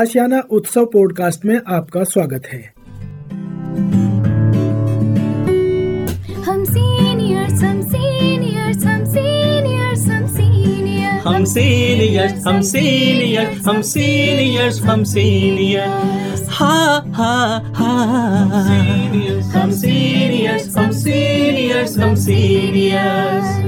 आशियाना उत्सव पॉडकास्ट में आपका स्वागत है। हम सीनियर्स हम सीनियर्स हम सीनियर्स हम सीनियर्स हम सीनियर्स हम सीनियर्स हम सीनियर्स हम सीनियर्स हा हा हा हम सीनियर्स हम सीनियर्स हम सीनियर्स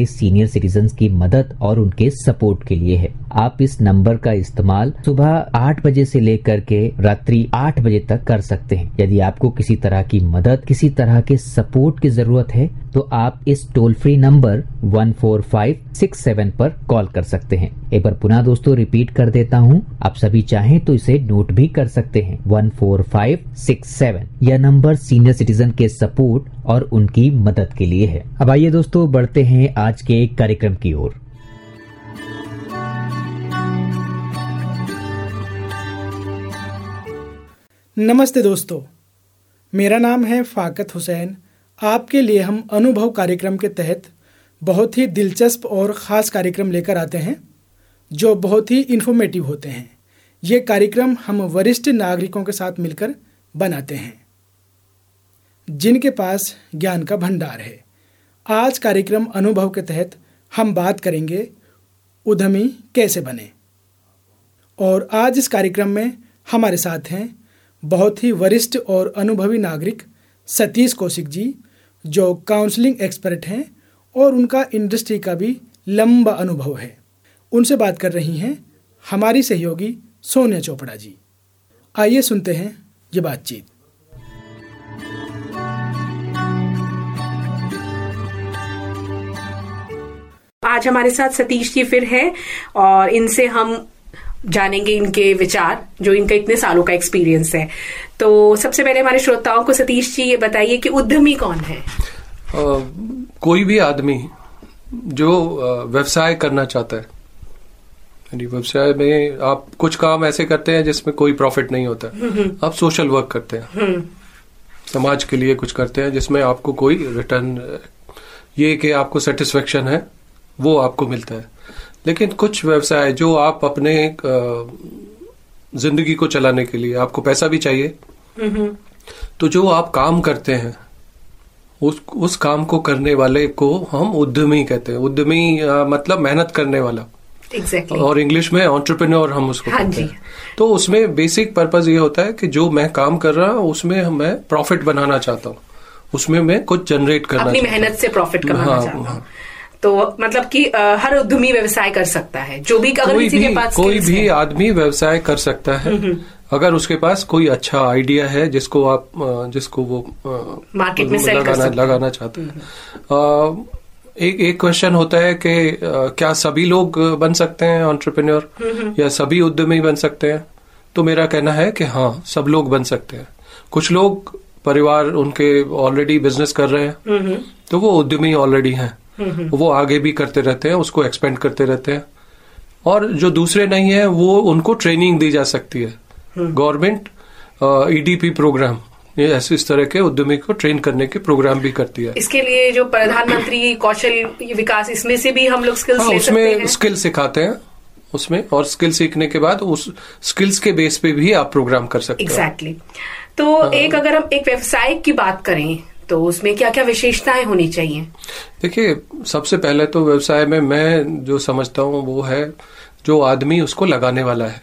सीनियर सिटीजन की मदद और उनके सपोर्ट के लिए है। आप इस नंबर का इस्तेमाल सुबह आठ बजे से लेकर के रात्रि आठ बजे तक कर सकते हैं। यदि आपको किसी तरह की मदद, किसी तरह के सपोर्ट की ज़रूरत है तो आप इस toll free number one four five six seven पर कॉल कर सकते हैं। एक बार पुनः दोस्तों रिपीट कर देता हूँ। आप सभी चाहें तो इसे नोट भी कर सकते हैं। One four five six seven यह नंबर सीनियर सिटीजन के सपोर्ट और उनकी मदद के लिए है। अब आइए दोस्तों बढ़ते हैं आज के कार्यक्रम की ओर। नमस्ते दोस्तों। मेरा नाम है फाकत हुसैन। आपके लिए हम अनुभव कार्यक्रम के तहत बहुत ही दिलचस्प और ख़ास कार्यक्रम लेकर आते हैं, जो बहुत ही इन्फॉर्मेटिव होते हैं। ये कार्यक्रम हम वरिष्ठ नागरिकों के साथ मिलकर बनाते हैं, जिनके पास ज्ञान का भंडार है। आज कार्यक्रम अनुभव के तहत हम बात करेंगे उद्यमी कैसे बने? और आज इस कार्यक्रम में हमारे साथ हैं बहुत ही वरिष्ठ और अनुभवी नागरिक सतीश कौशिक जी जो काउंसलिंग एक्सपर्ट हैं और उनका इंडस्ट्री का भी लंबा अनुभव है। उनसे बात कर रही हैं हमारी सहयोगी सोनिया चोपड़ा जी। आइए सुनते हैं ये बातचीत। आज हमारे साथ सतीश जी फिर हैं और इनसे हम जानेंगे इनके विचार जो इनका इतने सालों का एक्सपीरियंस है। तो सबसे पहले हमारे श्रोताओं को सतीश जी ये बताइए कि उद्यमी कौन है? अ, कोई भी आदमी जो व्यवसाय करना चाहता है। यानी व्यवसाय में आप कुछ काम ऐसे करते हैं जिसमें कोई प्रॉफिट नहीं होता। आप सोशल वर्क करते हैं। समाज के लिए कुछ करते हैं जिसमें आपको कोई रिटर्न ये कि आपको सेटिस्फेक्शन है वो आपको मिलता है। लेकिन कुछ व्यवसाय जो आप अपने ज़िंदगी को चलाने के लिए आपको पैसा भी चाहिए तो जो आप काम करते हैं उस उस काम को करने वाले को हम उद्यमी कहते हैं। उद्यमी मतलब मेहनत करने वाला। एग्जैक्टली और इंग्लिश में ऑन्टरप्रेन्योर हम उसको हाँ कहते जी। हैं। तो उसमें बेसिक पर्पज ये होता है कि जो मैं काम कर रहा हूँ उसमें मैं प्रॉफिट बनाना चाहता हूँ। उसमें मैं कुछ जनरेट करना अपनी। मेहनत से प्रॉफिट कमाना हाँ, चाहता हूँ। हाँ। तो मतलब कि हर उद्यमी व्यवसाय कर सकता है। जो भी अगर कोई किसी भी के पास कोई भी आदमी व्यवसाय कर सकता है। अगर उसके पास कोई अच्छा आइडिया है जिसको आप जिसको वो मार्केट में कर लगाना सकते लगाना चाहते हैं। एक एक क्वेश्चन होता है कि क्या सभी लोग बन सकते हैं ऑन्टरप्रेन्योर या सभी उद्यमी बन सकते हैं? तो मेरा कहना है कि हाँ सब लोग बन सकते हैं। कुछ लोग परिवार उनके ऑलरेडी बिज़नेस कर रहे हैं। तो वो उद्यमी ऑलरेडी हैं। वो आगे भी करते रहते हैं उसको एक्सपेंड करते रहते हैं। और जो दूसरे नहीं है वो उनको ट्रेनिंग दी जा सकती है। गवर्नमेंट ईडीपी प्रोग्राम ये ऐसे इस तरह के उद्यमी को ट्रेन करने के प्रोग्राम भी करती है। इसके लिए जो प्रधानमंत्री कौशल विकास इसमें से भी हम लोग स्किल्स हाँ ले सकते उसमें स्किल सिखाते हैं उसमें। और स्किल सीखने के बाद उस स्किल्स के बेस पे भी आप प्रोग्राम कर सकते हो। एग्जैक्टली तो हाँ। एक अगर हम एक व्यवसाय की बात करें तो उसमें क्या क्या विशेषताएँ होनी चाहिए देखिए सबसे पहले तो व्यवसाय में मैं जो समझता हूँ वो है जो आदमी उसको लगाने वाला है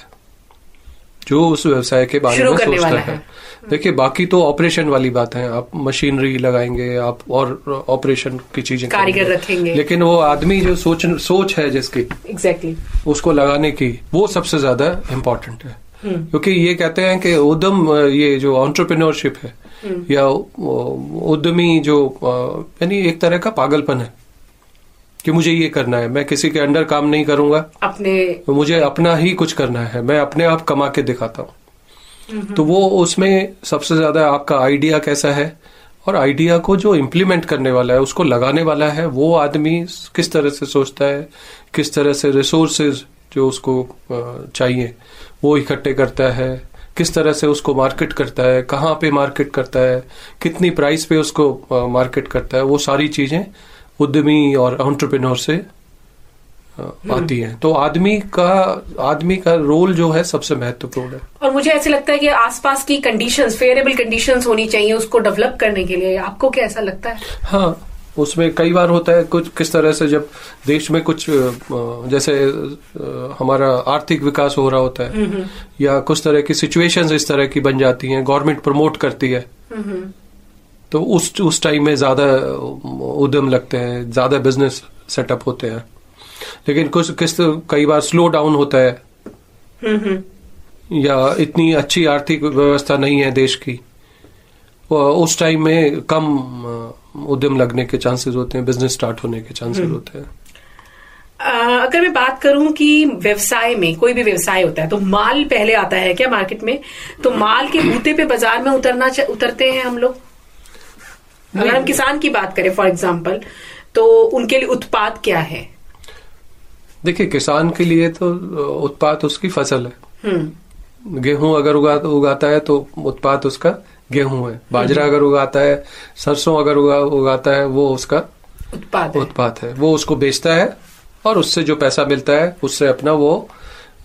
जो उस व्यवसाय के बारे में सोचता है है। देखिए बाकी तो ऑपरेशन वाली बात है आप मशीनरी लगाएँगे आप और ऑपरेशन की चीज़ें कारीगर रखेंगे। लेकिन वो आदमी जो सोच सोच है जिसकी एग्जैक्टली exactly. उसको लगाने की वो सबसे ज़्यादा इम्पोर्टेंट है क्योंकि ये कहते हैं कि उद्यम ये जो ऑन्टरप्रिनोरशिप है या उद्यमी जो यानी एक तरह का पागलपन है कि मुझे ये करना है मैं किसी के अंडर काम नहीं करूँगा। अपने मुझे अपना ही कुछ करना है मैं अपने आप कमा के दिखाता हूँ। तो वो उसमें सबसे ज़्यादा आपका आइडिया कैसा है? और आइडिया को जो इम्प्लीमेंट करने वाला है उसको लगाने वाला है वो आदमी किस तरह से सोचता है किस तरह से रिसोर्सेज जो उसको चाहिए वो इकट्ठे करता है किस तरह से उसको मार्केट करता है कहाँ पे मार्केट करता है कितनी प्राइस पे उसको मार्केट करता है वो सारी चीज़ें उद्यमी और ऑन्टरप्रिनोर से आती है। तो आदमी का आदमी का रोल जो है सबसे महत्वपूर्ण है। और मुझे ऐसे लगता है कि आसपास की कंडीशंस फेवरेबल कंडीशंस होनी चाहिए उसको डेवलप करने के लिए। आपको क्या ऐसा लगता है? हाँ उसमें कई बार होता है कुछ किस तरह से जब देश में कुछ जैसे हमारा आर्थिक विकास हो रहा होता है या कुछ तरह की सिचुएशंस इस तरह की बन जाती हैं गवर्नमेंट प्रमोट करती है तो उस उस टाइम में ज़्यादा उद्यम लगते हैं ज़्यादा बिज़नेस सेटअप होते हैं। लेकिन कुछ किस कई बार स्लो डाउन होता है या इतनी अच्छी आर्थिक व्यवस्था नहीं है देश की उस टाइम में कम उद्यम लगने के चांसेस होते हैं बिज़नेस स्टार्ट होने के चांसेस होते हैं। अगर मैं बात करूँ कि व्यवसाय में कोई भी व्यवसाय होता है तो माल पहले आता है क्या मार्केट में? तो माल के बूते पे बाज़ार में उतरना उतरते हैं हम लोग? अगर हम किसान की बात करें फॉर एग्ज़ाम्पल तो उनके लिए उत्पाद क्या है? देखिए किसान के लिए तो उत्पाद उसकी फ़सल है। हम्म। गेहूँ अगर उगा, उगाता है तो उत्पाद उसका गेहूँ है। बाजरा अगर उगाता है सरसों अगर उगा, उगाता है वो उसका उत्पाद है। उत्पाद है। वो उसको बेचता है और उससे जो पैसा मिलता है उससे अपना वो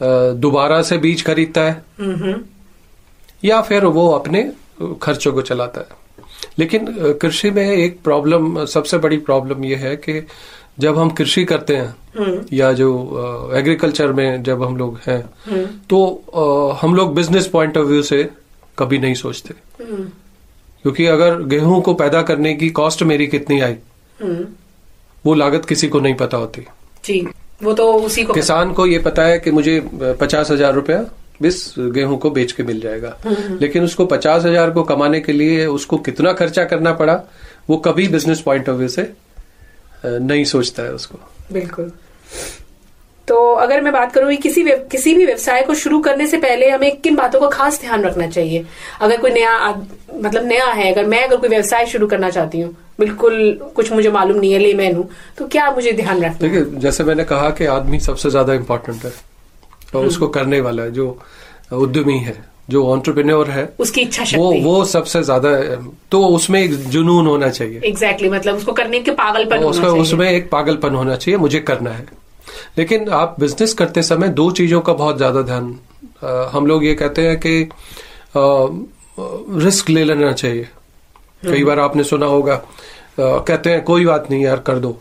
दोबारा से बीज खरीदता है। हम्म या फिर वो अपने खर्चों को चलाता है। लेकिन कृषि में एक प्रॉब्लम सबसे बड़ी प्रॉब्लम ये है कि जब हम कृषि करते हैं या जो एग्रीकल्चर में जब हम लोग हैं तो अ, हम लोग बिज़नेस पॉइंट ऑफ़ व्यू से कभी नहीं सोचते। क्योंकि अगर गेहूँ को पैदा करने की कॉस्ट मेरी कितनी आई वो लागत किसी को नहीं पता होती। जी वो तो उसी को किसान को ये पता है कि मुझे पचास हज़ार रुपया बिस गेहूँ को बेच के मिल जाएगा। लेकिन उसको पचास हज़ार को कमाने के लिए उसको कितना खर्चा करना पड़ा वो कभी बिज़नेस पॉइंट ऑफ़ व्यू से नहीं सोचता है उसको। बिल्कुल। तो अगर मैं बात करूँ कि किसी किसी भी व्यवसाय को शुरू करने से पहले हमें किन बातों का खास ध्यान रखना चाहिए? अगर कोई नया मतलब नया है अगर मैं अगर कोई व्यवसाय शुरू करना चाहती हूँ बिल्कुल कुछ मुझे मालूम नहीं है लेमैन हूँ तो क्या मुझे ध्यान रखना देखिए जैसे मैंने कहा कि आदमी सबसे ज़्यादा इम्पोर्टेंट है और उसको करने वाला है जो उद्यमी है जो ऑन्टरप्रेन्योर है उसकी इच्छा वो शक्ति। वो सबसे ज़्यादा तो उसमें एक जुनून होना चाहिए। एग्जैक्टली exactly, मतलब उसको करने के पागलपन होना उसका चाहिए। उसमें एक पागलपन होना चाहिए मुझे करना है। लेकिन आप बिज़नेस करते समय दो चीज़ों का बहुत ज़्यादा ध्यान हम लोग ये कहते हैं कि रिस्क ले लेना चाहिए। कई बार आपने सुना होगा कहते हैं कोई बात नहीं यार कर दो।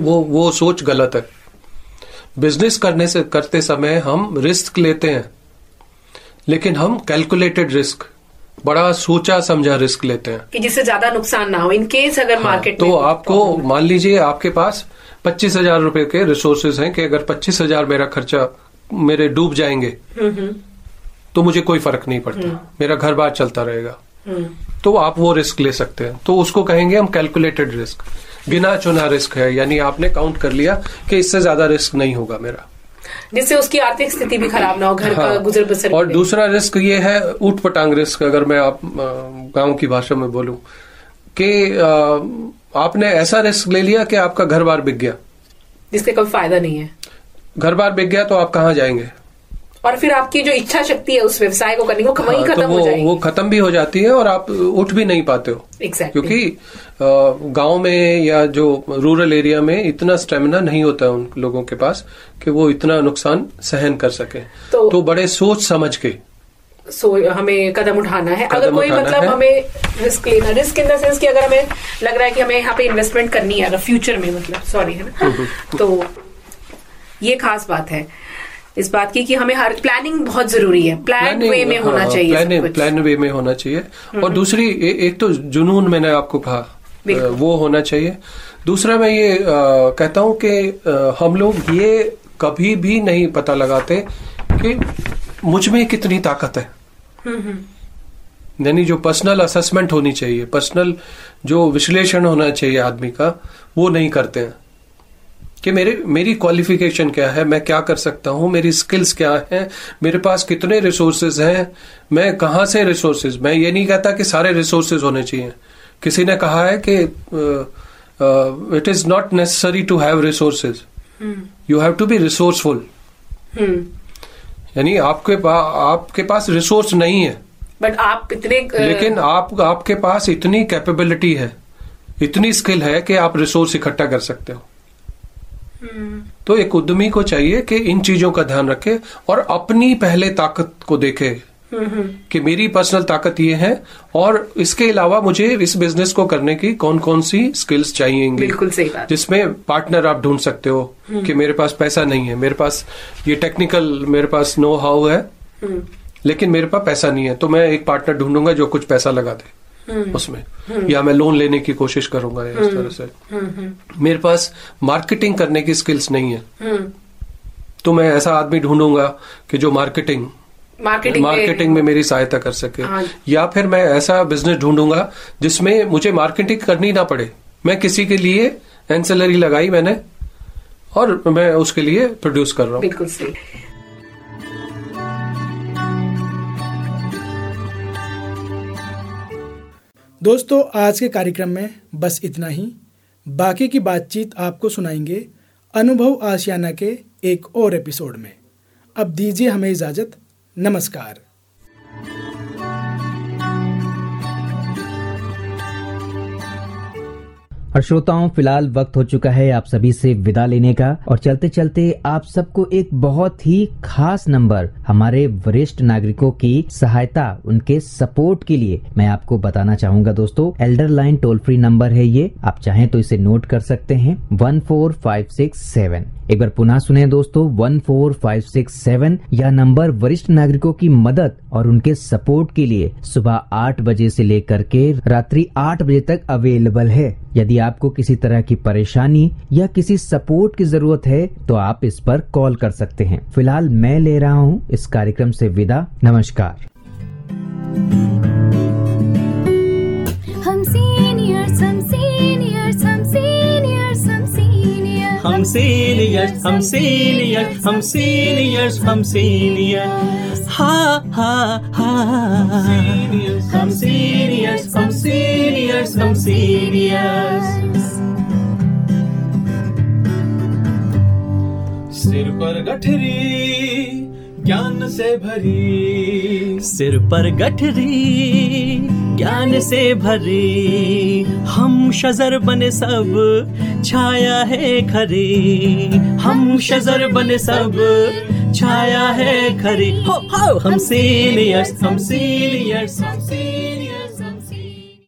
वो वो सोच गलत है। बिज़नेस करने से करते समय हम रिस्क लेते हैं लेकिन हम कैलकुलेटेड रिस्क बड़ा सोचा समझा रिस्क लेते हैं। कि जिससे ज़्यादा नुकसान ना हो इन केस अगर हाँ, मार्केट तो आपको मान लीजिए आपके पास पच्चीस हज़ार रुपये के रिसोर्सेज हैं कि अगर पच्चीस हज़ार मेरा खर्चा मेरे डूब जाएँगे तो मुझे कोई फ़र्क नहीं पड़ता। मेरा घर बार चलता रहेगा। तो आप वो रिस्क ले सकते हैं। तो उसको कहेंगे हम कैलकुलेटेड रिस्क गिना चुना रिस्क है यानी आपने काउंट कर लिया कि इससे ज़्यादा रिस्क नहीं होगा मेरा। जिससे उसकी आर्थिक स्थिति भी खराब ना हो घर हाँ, का। गुजर बसर और दूसरा रिस्क ये है ऊट पटांग रिस्क अगर मैं आप गाँव की भाषा में बोलूँ कि आपने ऐसा रिस्क ले लिया कि आपका घर बार बिक गया। जिससे कोई फ़ायदा नहीं है। घर बार बिक गया तो आप कहाँ जाएँगे? और फिर आपकी जो इच्छा शक्ति है उस व्यवसाय को करने को वही हाँ, खत्म तो हो वो जाएगी। वो खत्म भी हो जाती है और आप उठ भी नहीं पाते हो। एग्जैक्टली क्योंकि गाँव में या जो रूरल एरिया में इतना स्टेमिना नहीं होता है उन लोगों के पास कि वो इतना नुकसान सहन कर सके। तो- तो बड़े सोच समझ के सो हमें कदम उठाना है। कदम अगर कोई मतलब है। हमें रिस्क लेना रिस्क इन द सेंस कि अगर हमें लग रहा है कि हमें यहाँ पे इन्वेस्टमेंट करनी है अगर फ्यूचर में मतलब सॉरी है ना? तो ये खास बात है। इस बात की कि हमें हर प्लानिंग बहुत ज़रूरी है। प्लान वे में होना हाँ, चाहिए प्लान प्लान वे में होना चाहिए। और दूसरी ए, एक तो जुनून मैंने आपको कहा वो होना चाहिए। दूसरा मैं ये अ, कहता हूँ कि हम लोग ये कभी भी नहीं पता लगाते कि मुझमें कितनी ताकत है। यानी जो पर्सनल असेसमेंट होनी चाहिए पर्सनल जो विश्लेषण होना चाहिए आदमी का वो नहीं करते हैं। कि मेरे मेरी क्वालिफिकेशन क्या है मैं क्या कर सकता हूँ मेरी स्किल्स क्या है मेरे पास कितने रिसोर्सेज हैं मैं कहाँ से रिसोर्सेज मैं ये नहीं कहता कि सारे रिसोर्सेज होने चाहिए। किसी ने कहा है कि it is not necessary to have resources you have to be resourceful यानी आपके पास आपके पास रिसोर्स नहीं है। बट आप इतने अ, लेकिन आप आपके पास इतनी कैपेबिलिटी है इतनी स्किल है कि आप रिसोर्स इकट्ठा कर सकते हो। तो एक उद्यमी को चाहिए कि इन चीज़ों का ध्यान रखे और अपनी पहले ताकत को देखे। कि मेरी पर्सनल ताकत ये है और इसके अलावा मुझे इस बिज़नेस को करने की कौन कौन सी स्किल्स चाहिएँगी? बिल्कुल सही बात। जिसमें पार्टनर आप ढूंढ सकते हो कि मेरे पास पैसा नहीं है मेरे पास ये टेक्निकल मेरे पास नो हाउ है लेकिन मेरे पास पैसा नहीं है तो मैं एक पार्टनर ढूंढूँगा जो कुछ पैसा लगा दे उसमें। या मैं लोन लेने की कोशिश करूँगा इस तरह से। मेरे पास मार्केटिंग करने की स्किल्स नहीं है। तो मैं ऐसा आदमी ढूंढूँगा कि जो मार्केटिंग मार्केटिंग में- मार्केटिंग में मेरी सहायता कर सके। हाँ। या फिर मैं ऐसा बिज़नेस ढूंढूँगा जिसमें मुझे मार्केटिंग करनी ना पड़े। मैं किसी के लिए एंसेलरी लगाई मैंने और मैं उसके लिए प्रोड्यूस कर रहा हूँ। बिल्कुल सही। दोस्तों आज के कार्यक्रम में बस इतना ही। बाकी की बातचीत आपको सुनाएँगे अनुभव आशियाना के एक और एपिसोड में। अब दीजिए हमें इजाज़त। नमस्कार। और श्रोताओं, फ़िलहाल वक्त हो चुका है आप सभी से विदा लेने का और चलते चलते आप सबको एक बहुत ही खास नंबर हमारे वरिष्ठ नागरिकों की सहायता, उनके सपोर्ट के लिए मैं आपको बताना चाहूँगा दोस्तों। Elder line toll free number है ये, आप चाहें तो इसे नोट कर सकते हैं one four five six seven एक बार पुनः सुने दोस्तों, one four five six seven, यह नंबर वरिष्ठ नागरिकों की मदद और उनके सपोर्ट के लिए सुबह आठ बजे से लेकर के रात्रि आठ बजे तक अवेलेबल है। यदि आपको किसी तरह की परेशानी या किसी सपोर्ट की ज़रूरत है तो आप इस पर कॉल कर सकते हैं। फ़िलहाल मैं ले रहा हूँ इस कार्यक्रम से विदा। नमस्कार। सीनियर्स हम सीनियर्स हम सीनियर्स हम सीनियर हा हम सीनियर्स सिर पर गठरी, ज्ञान से भरी। सिर पर गठरी ज्ञान से भरे हम शजर बने सब छाया है खरे। हम शजर बने सब छाया है खरे। हो हो हम सीनियर्स हम सीनियर्स हम सीनियर्स